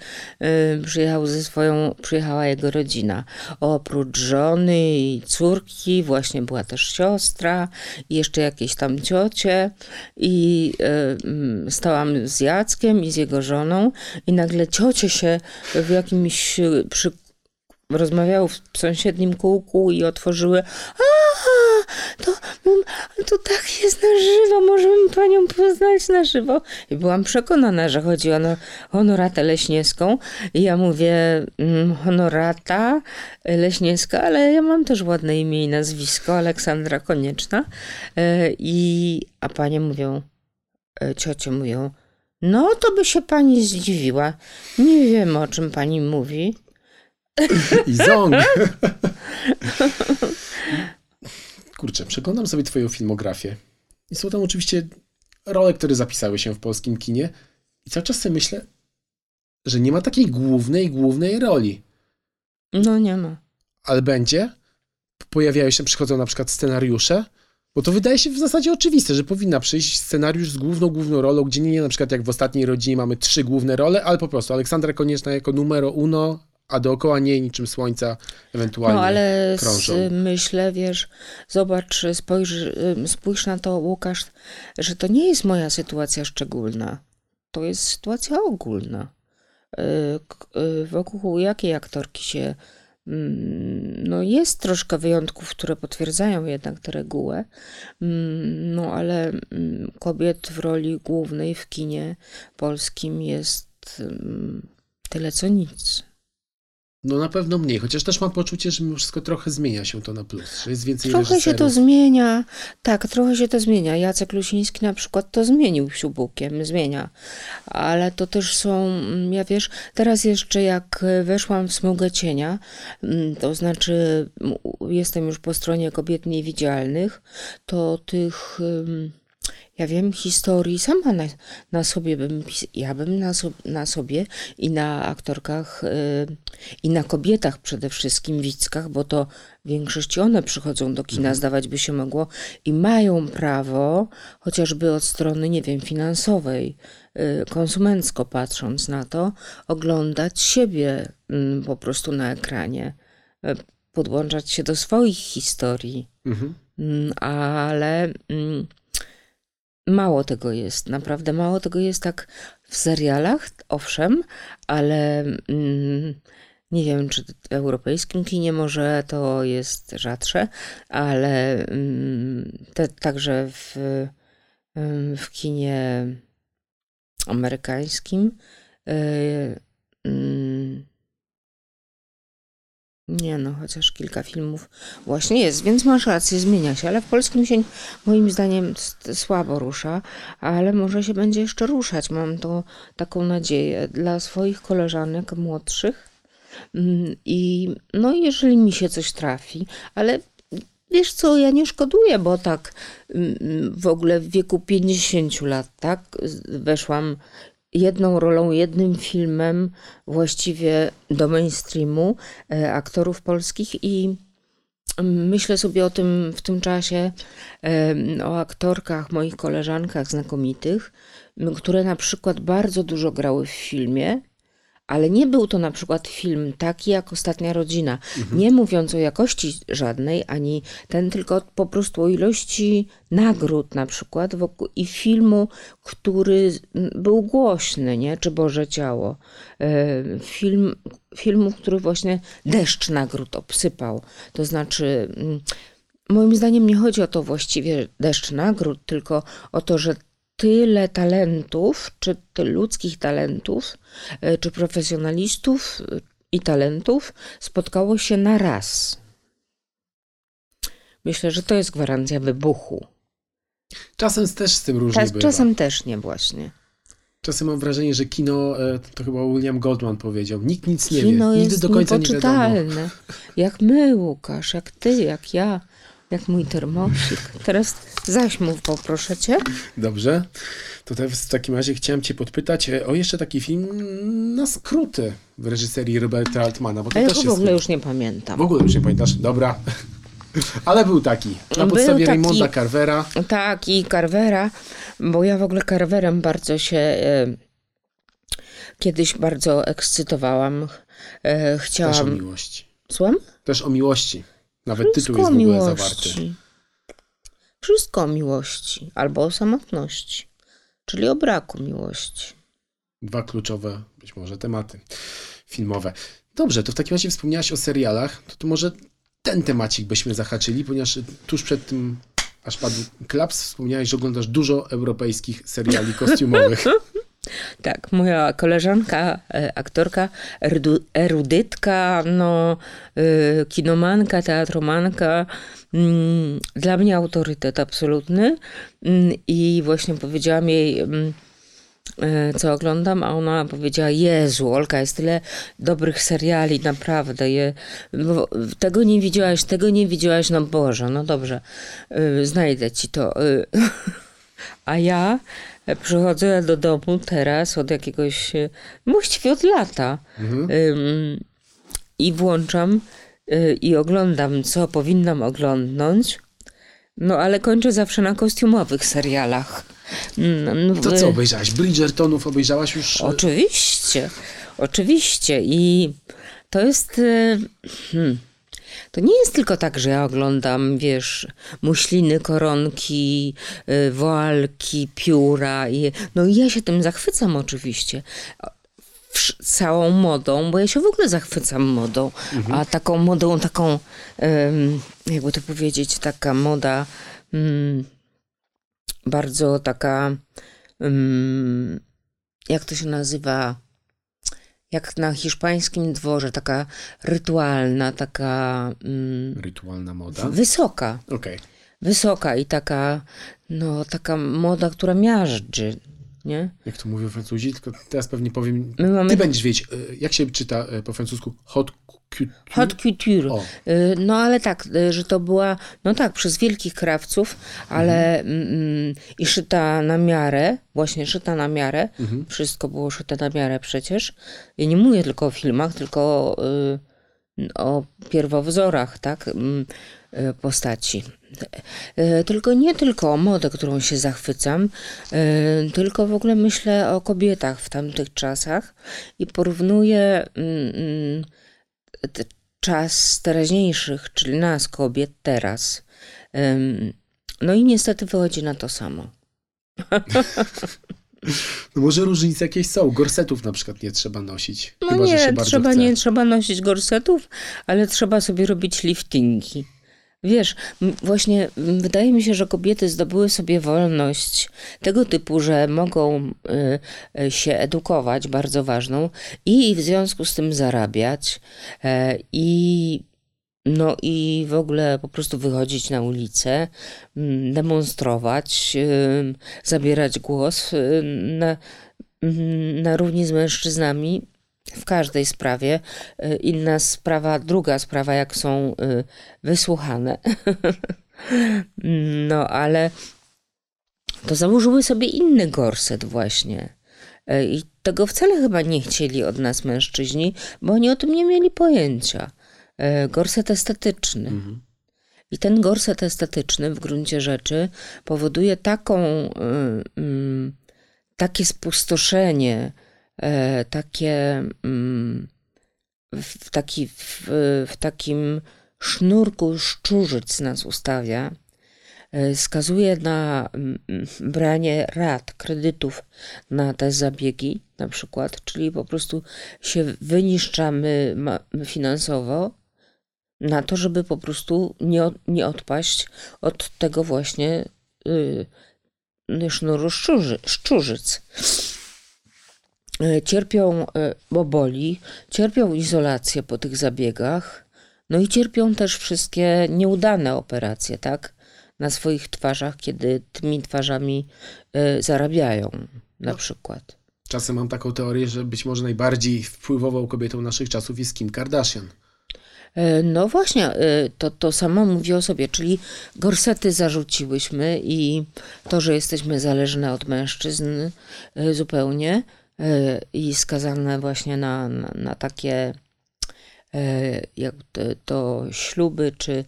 y, przyjechał ze swoją, przyjechała jego rodzina. Oprócz żony i córki właśnie była też siostra i jeszcze jakieś tam ciocie i y, stałam z Jackiem i z jego żoną i nagle ciocie się w jakimś przy rozmawiały w sąsiednim kółku i otworzyły. A, to, to tak jest na żywo, możemy panią poznać na żywo. I byłam przekonana, że chodzi o honoratę leśniewską. I ja mówię, mm, honorata leśniewska, ale ja mam też ładne imię i nazwisko, Aleksandra Konieczna. E, I, a panie mówią, e, ciocie mówią, no to by się pani zdziwiła. Nie wiem, o czym pani mówi. [laughs] I ząg. [laughs] Kurczę, przeglądam sobie twoją filmografię. I są tam oczywiście role, które zapisały się w polskim kinie. I cały czas sobie myślę, że nie ma takiej głównej, głównej roli. No nie ma. Ale będzie. Pojawiają się, przychodzą na przykład scenariusze, bo to wydaje się w zasadzie oczywiste, że powinna przyjść scenariusz z główną, główną rolą, gdzie nie na przykład jak w ostatniej rodzinie mamy trzy główne role, ale po prostu Aleksandra Konieczna jako numero uno, a dookoła niej niczym słońca ewentualnie No ale krążą. myślę, wiesz, zobacz, spojrz, spójrz na to, Łukasz, że to nie jest moja sytuacja szczególna. To jest sytuacja ogólna. Y, y, wokół jakiej aktorki się mm, no jest troszkę wyjątków, które potwierdzają jednak tę regułę, mm, no ale mm, kobiet w roli głównej w kinie polskim jest tyle co nic. No na pewno mniej, chociaż też mam poczucie, że mimo wszystko trochę zmienia się to na plus, że jest więcej Trochę reżyserów. się to zmienia, tak, trochę się to zmienia. Jacek Lusiński na przykład to zmienił siubukiem, zmienia. Ale to też są, mm, ja wiesz, teraz jeszcze jak weszłam w smugę cienia, mm, to znaczy jestem już po stronie kobiet niewidzialnych, to tych ja wiem, historii sama na, na sobie bym, ja bym na, so, na sobie i na aktorkach y, i na kobietach przede wszystkim, widzkach, bo to w większości one przychodzą do kina, zdawać by się mogło i mają prawo, chociażby od strony, nie wiem, finansowej, y, konsumencko patrząc na to, oglądać siebie mm, po prostu na ekranie, y, podłączać się do swoich historii. Mhm. Mm, ale mm, mało tego jest, naprawdę mało tego jest tak w serialach, owszem, ale mm, nie wiem, czy w europejskim kinie może to jest rzadsze, ale mm, te, także w, ym, w kinie amerykańskim y, mm, nie no, chociaż kilka filmów właśnie jest, więc masz rację, zmienia się, ale w polskim się moim zdaniem słabo rusza, ale może się będzie jeszcze ruszać, mam to taką nadzieję dla swoich koleżanek młodszych. Mm, i no jeżeli mi się coś trafi, ale wiesz co, ja nie szkoduję, bo tak mm, w ogóle w wieku 50 lat, tak, weszłam jedną rolą, jednym filmem właściwie do mainstreamu e, aktorów polskich i myślę sobie o tym w tym czasie, em, o aktorkach, moich koleżankach znakomitych, które na przykład bardzo dużo grały w filmie, ale nie był to na przykład film taki jak Ostatnia Rodzina. Nie mówiąc o jakości żadnej, ani ten, tylko po prostu o ilości nagród na przykład wokół, i filmu, który był głośny, nie? Czy Boże Ciało. E, Film, filmu, który właśnie deszcz nagród obsypał. To znaczy... Moim zdaniem nie chodzi o to właściwie deszcz nagród, tylko o to, że tyle talentów, czy ludzkich talentów, e, czy profesjonalistów e, i talentów spotkało się na raz. Myślę, że to jest gwarancja wybuchu. Czasem też z tym różnie Czas, bywa. czasem też nie właśnie. Czasem mam wrażenie, że kino, e, to chyba William Goldman powiedział, nikt nic nie Kino wie, nigdy do końca nie wiadomo. Jak my, Łukasz, jak ty, jak ja, jak mój termosik. Teraz zaś mów, poproszę cię. Dobrze. To w takim razie chciałem cię podpytać e, o jeszcze taki film na skróty w reżyserii Roberta Altmana, bo to A ja też go w ogóle już nie pamiętam. W ogóle już nie pamiętasz? Dobra. Ale był taki. Na Był podstawie taki. Raymonda Carvera. Tak, i Carvera, bo ja w ogóle Carverem bardzo się e, kiedyś bardzo ekscytowałam. E, Też o chciałam. miłości. Słucham? Też o miłości. Nawet tytuł Wszystko jest o w ogóle miłości. zawarty. Wszystko o miłości albo o samotności, czyli o braku miłości. Dwa kluczowe, być może, tematy filmowe. Dobrze, to w takim razie wspomniałaś o serialach. To, to może ten temacik byśmy zahaczyli, ponieważ tuż przed tym, aż padł klaps, wspomniałeś, że oglądasz dużo europejskich seriali [laughs] kostiumowych. Tak, moja koleżanka, e, aktorka, erudytka, no, e, kinomanka, teatromanka, mm, dla mnie autorytet absolutny. Mm, I właśnie powiedziałam jej, mm, e, co oglądam, a ona powiedziała, Jezu, Olka, jest tyle dobrych seriali, naprawdę. Je, tego nie widziałaś, tego nie widziałaś, no Boże, no dobrze, znajdę ci to. [laughs] A ja przychodzę do domu teraz od jakiegoś, e, właściwie od lata Mhm. ym, i włączam y, i oglądam, co powinnam oglądnąć. No ale kończę zawsze na kostiumowych serialach. Mm, no, To co obejrzałaś? Bridgertonów obejrzałaś już? e, Oczywiście, oczywiście. I to jest. e, Hmm, to nie jest tylko tak, że ja oglądam, wiesz, muśliny, koronki, y, woalki, pióra. I, no i ja się tym zachwycam oczywiście. Całą modą, bo ja się w ogóle zachwycam modą, a taką modą, taką, jakby to powiedzieć, taka moda mm, bardzo taka, mm, jak to się nazywa, jak na hiszpańskim dworze, taka rytualna, taka mm, Rytualna moda. wysoka, Okej. wysoka i taka, no taka moda, która miażdży. Nie? Jak to mówią Francuzi, tylko teraz pewnie powiem. My mamy Ty będziesz wiedzieć, e, jak się czyta e, po francusku hot couture. Hot couture. O. Y, No ale tak, y, że to była, no tak, przez wielkich krawców, ale mm, i szyta na miarę, właśnie szyta na miarę. Wszystko było szyte na miarę przecież. Ja nie mówię tylko o filmach, tylko o, y, o pierwowzorach, tak, mm, y, postaci. Y, Tylko nie tylko o modę, którą się zachwycam, y, tylko w ogóle myślę o kobietach w tamtych czasach i porównuję mm, mm, czas teraźniejszych, czyli nas, kobiet, teraz. No i niestety wychodzi na to samo. [laughs] No może różnice jakieś są. Gorsetów na przykład nie trzeba nosić. No chyba, nie, trzeba, nie trzeba nosić gorsetów, ale trzeba sobie robić liftingi. Wiesz, właśnie wydaje mi się, że kobiety zdobyły sobie wolność tego typu, że mogą y, y, się edukować, bardzo ważną, i w związku z tym zarabiać, e, i no i w ogóle po prostu wychodzić na ulicę, demonstrować, ym, zabierać głos y, na, na równi z mężczyznami w każdej sprawie. Y, Inna sprawa, druga sprawa, jak są y, wysłuchane. [laughs] No, ale to założyły sobie inny gorset właśnie. Y, I tego wcale chyba nie chcieli od nas mężczyźni, bo oni o tym nie mieli pojęcia. Gorset estetyczny. I ten gorset estetyczny w gruncie rzeczy powoduje taką, mm, takie spustoszenie, takie mm, w, taki, w, w takim sznurku szczurzyc nas ustawia, e, skazuje na mm, branie rat, kredytów na te zabiegi, na przykład, czyli po prostu się wyniszczamy finansowo na to, żeby po prostu nie, nie odpaść od tego właśnie y, y, sznuru szczurzy, szczurzyc. Y, Cierpią, y, bo boli, cierpią izolację po tych zabiegach, no i cierpią też wszystkie nieudane operacje, tak? Na swoich twarzach, kiedy tymi twarzami y, zarabiają, na przykład. Czasem mam taką teorię, że być może najbardziej wpływową kobietą naszych czasów jest Kim Kardashian. E, No właśnie, e, to, to samo mówi o sobie, czyli gorsety zarzuciłyśmy i to, że jesteśmy zależne od mężczyzn e, zupełnie e, i skazane właśnie na, na, na takie e, jak to, to śluby, czy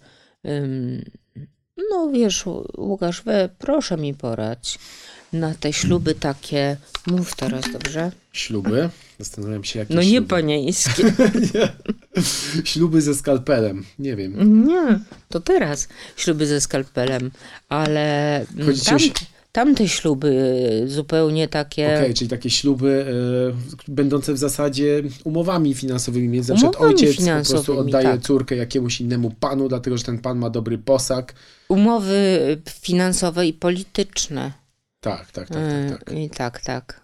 no wiesz, Łukasz, we, proszę mi porać na te śluby takie, mów teraz, dobrze? Śluby. Zastanawiam się, jakie No nie śluby. panieńskie. [laughs] Śluby ze skalpelem. Nie wiem. Nie, to teraz śluby ze skalpelem, ale Chodzi o tam, si- tamte śluby zupełnie takie. Okej, czyli takie śluby e, będące w zasadzie umowami finansowymi. Więc na przykład Umowami ojciec po prostu oddaje tak. córkę jakiemuś innemu panu, dlatego że ten pan ma dobry posag. Umowy finansowe i polityczne. Tak, tak, tak, tak. tak. I tak, tak.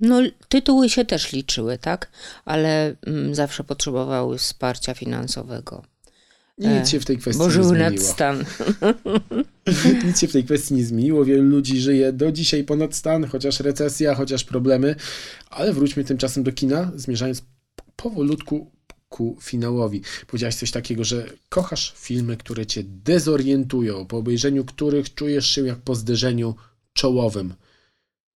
No, tytuły się też liczyły, tak? Ale mm, zawsze potrzebowały wsparcia finansowego. Nic się w tej kwestii Bo nie zmieniło. stan. [laughs] Nic się w tej kwestii nie zmieniło. Wielu ludzi żyje do dzisiaj ponad stan, chociaż recesja, chociaż problemy. Ale wróćmy tymczasem do kina, zmierzając powolutku ku finałowi. Powiedziałaś coś takiego, że kochasz filmy, które cię dezorientują, po obejrzeniu których czujesz się jak po zderzeniu czołowym.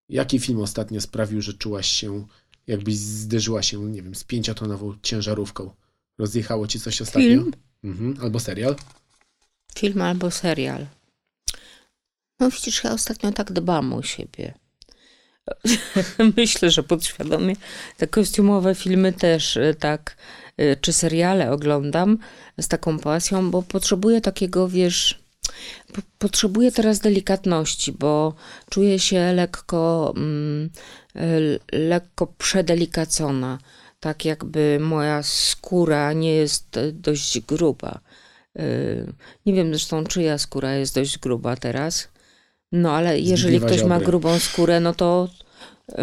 Jaki film ostatnio sprawił, że czułaś się, jakbyś zderzyła się, nie wiem, z pięciotonową ciężarówką? Rozjechało ci coś ostatnio? Film? Mhm. Albo serial? Film albo serial. No widzisz, ja ostatnio tak dbam o siebie. [laughs] Myślę, że podświadomie te kostiumowe filmy też y, tak, y, czy seriale oglądam z taką pasją, bo potrzebuję takiego, wiesz, po- potrzebuję teraz delikatności, bo czuję się lekko, mm, y, lekko przedelikacona. Tak jakby moja skóra nie jest y, dość gruba. Y, Nie wiem zresztą, czyja skóra jest dość gruba teraz. No ale jeżeli ktoś ma Ziobry. grubą skórę, no to,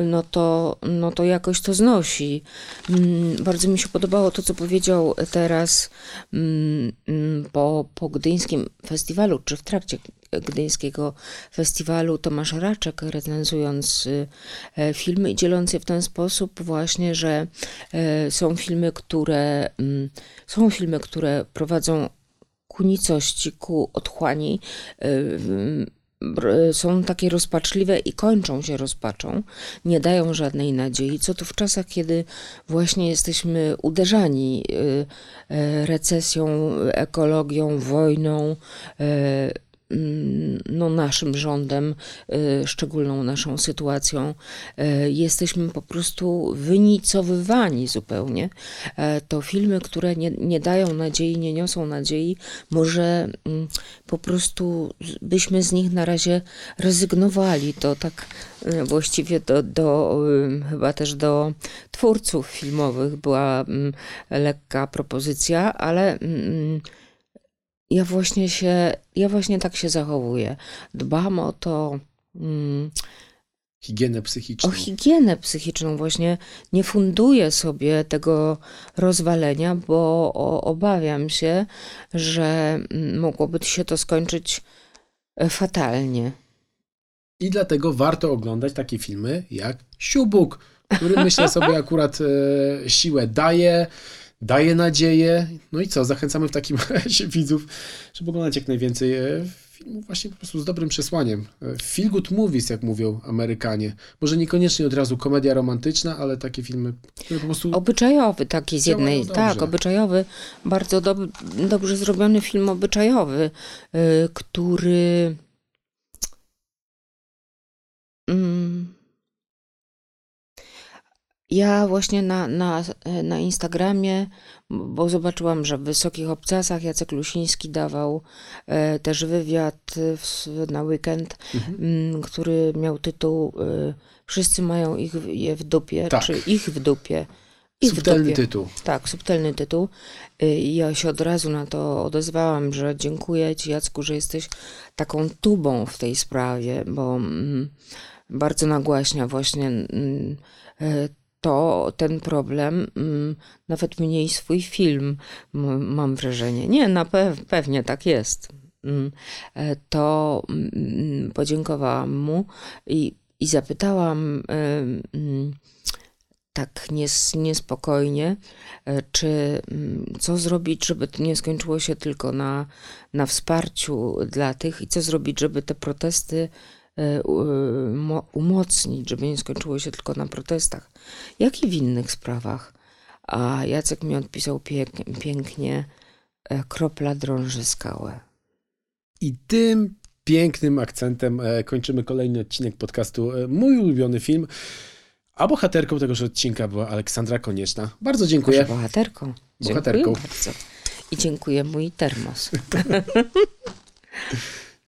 no to, no to jakoś to znosi. Mm, Bardzo mi się podobało to, co powiedział teraz mm, mm, po, po Gdyńskim Festiwalu, czy w trakcie Gdyńskiego Festiwalu Tomasz Raczek, recenzując y, e, filmy i dzieląc je w ten sposób właśnie, że e, są filmy, które są filmy, które prowadzą ku nicości, ku otchłani, y, są takie rozpaczliwe i kończą się rozpaczą, nie dają żadnej nadziei, co tu w czasach, kiedy właśnie jesteśmy uderzani y, e, recesją, ekologią, wojną, mm, no, naszym rządem, y, szczególną naszą sytuacją, e, jesteśmy po prostu wynicowywani zupełnie. E, To filmy, które nie, nie dają nadziei, nie niosą nadziei, może mm, po prostu byśmy z nich na razie rezygnowali. To tak y, właściwie do, do y, chyba też do twórców filmowych była mm, lekka propozycja, ale mm, ja właśnie się, ja właśnie tak się zachowuję. Dbam o to, mm, Higienę psychiczną. o higienę psychiczną właśnie nie funduję sobie tego rozwalenia, bo obawiam się, że mm, mogłoby się to skończyć e, fatalnie. I dlatego warto oglądać takie filmy jak Siubuk, który myślę sobie akurat e, siłę daje, daje nadzieję. No i co, zachęcamy w takim [laughs] razie widzów, żeby oglądać jak najwięcej e, filmów właśnie po prostu z dobrym przesłaniem. E, Feel good movies, jak mówią Amerykanie. Może niekoniecznie od razu komedia romantyczna, ale takie filmy, które po prostu... Obyczajowy taki z jednej, tak, obyczajowy, bardzo dob dobrze zrobiony film obyczajowy, y, który mm, ja właśnie na, na, na Instagramie, bo zobaczyłam, że w Wysokich Obcasach Jacek Lusiński dawał e, też wywiad w, na weekend, Mhm. mm, który miał tytuł y, Wszyscy mają ich w- je w dupie, Tak. czy ich w dupie. Ich w Subtelny dupie. tytuł. Tak, subtelny tytuł. Y, I ja się od razu na to odezwałam, że dziękuję Ci, Jacku, że jesteś taką tubą w tej sprawie, bo mm, bardzo nagłaśnia właśnie mm, e, to, ten problem, mm, nawet mniej swój film, mam wrażenie. Nie, na pew- pewnie tak jest. Mm, e, To mm, podziękowałam mu i, i zapytałam mm, tak nies, niespokojnie, e, czy co zrobić, żeby to nie skończyło się tylko na, na wsparciu dla tych i co zrobić, żeby te protesty e, umocnić, żeby nie skończyło się tylko na protestach, jak i w innych sprawach. A Jacek mi odpisał pięk, pięknie, e, kropla drąży skałę. I tym pięknym akcentem e, kończymy kolejny odcinek podcastu e, Mój ulubiony film. A bohaterką tegoż odcinka była Aleksandra Konieczna. Bardzo dziękuję. Proszę bohaterką. Bohaterką. Dziękuję bardzo. I dziękuję mój termos. [laughs]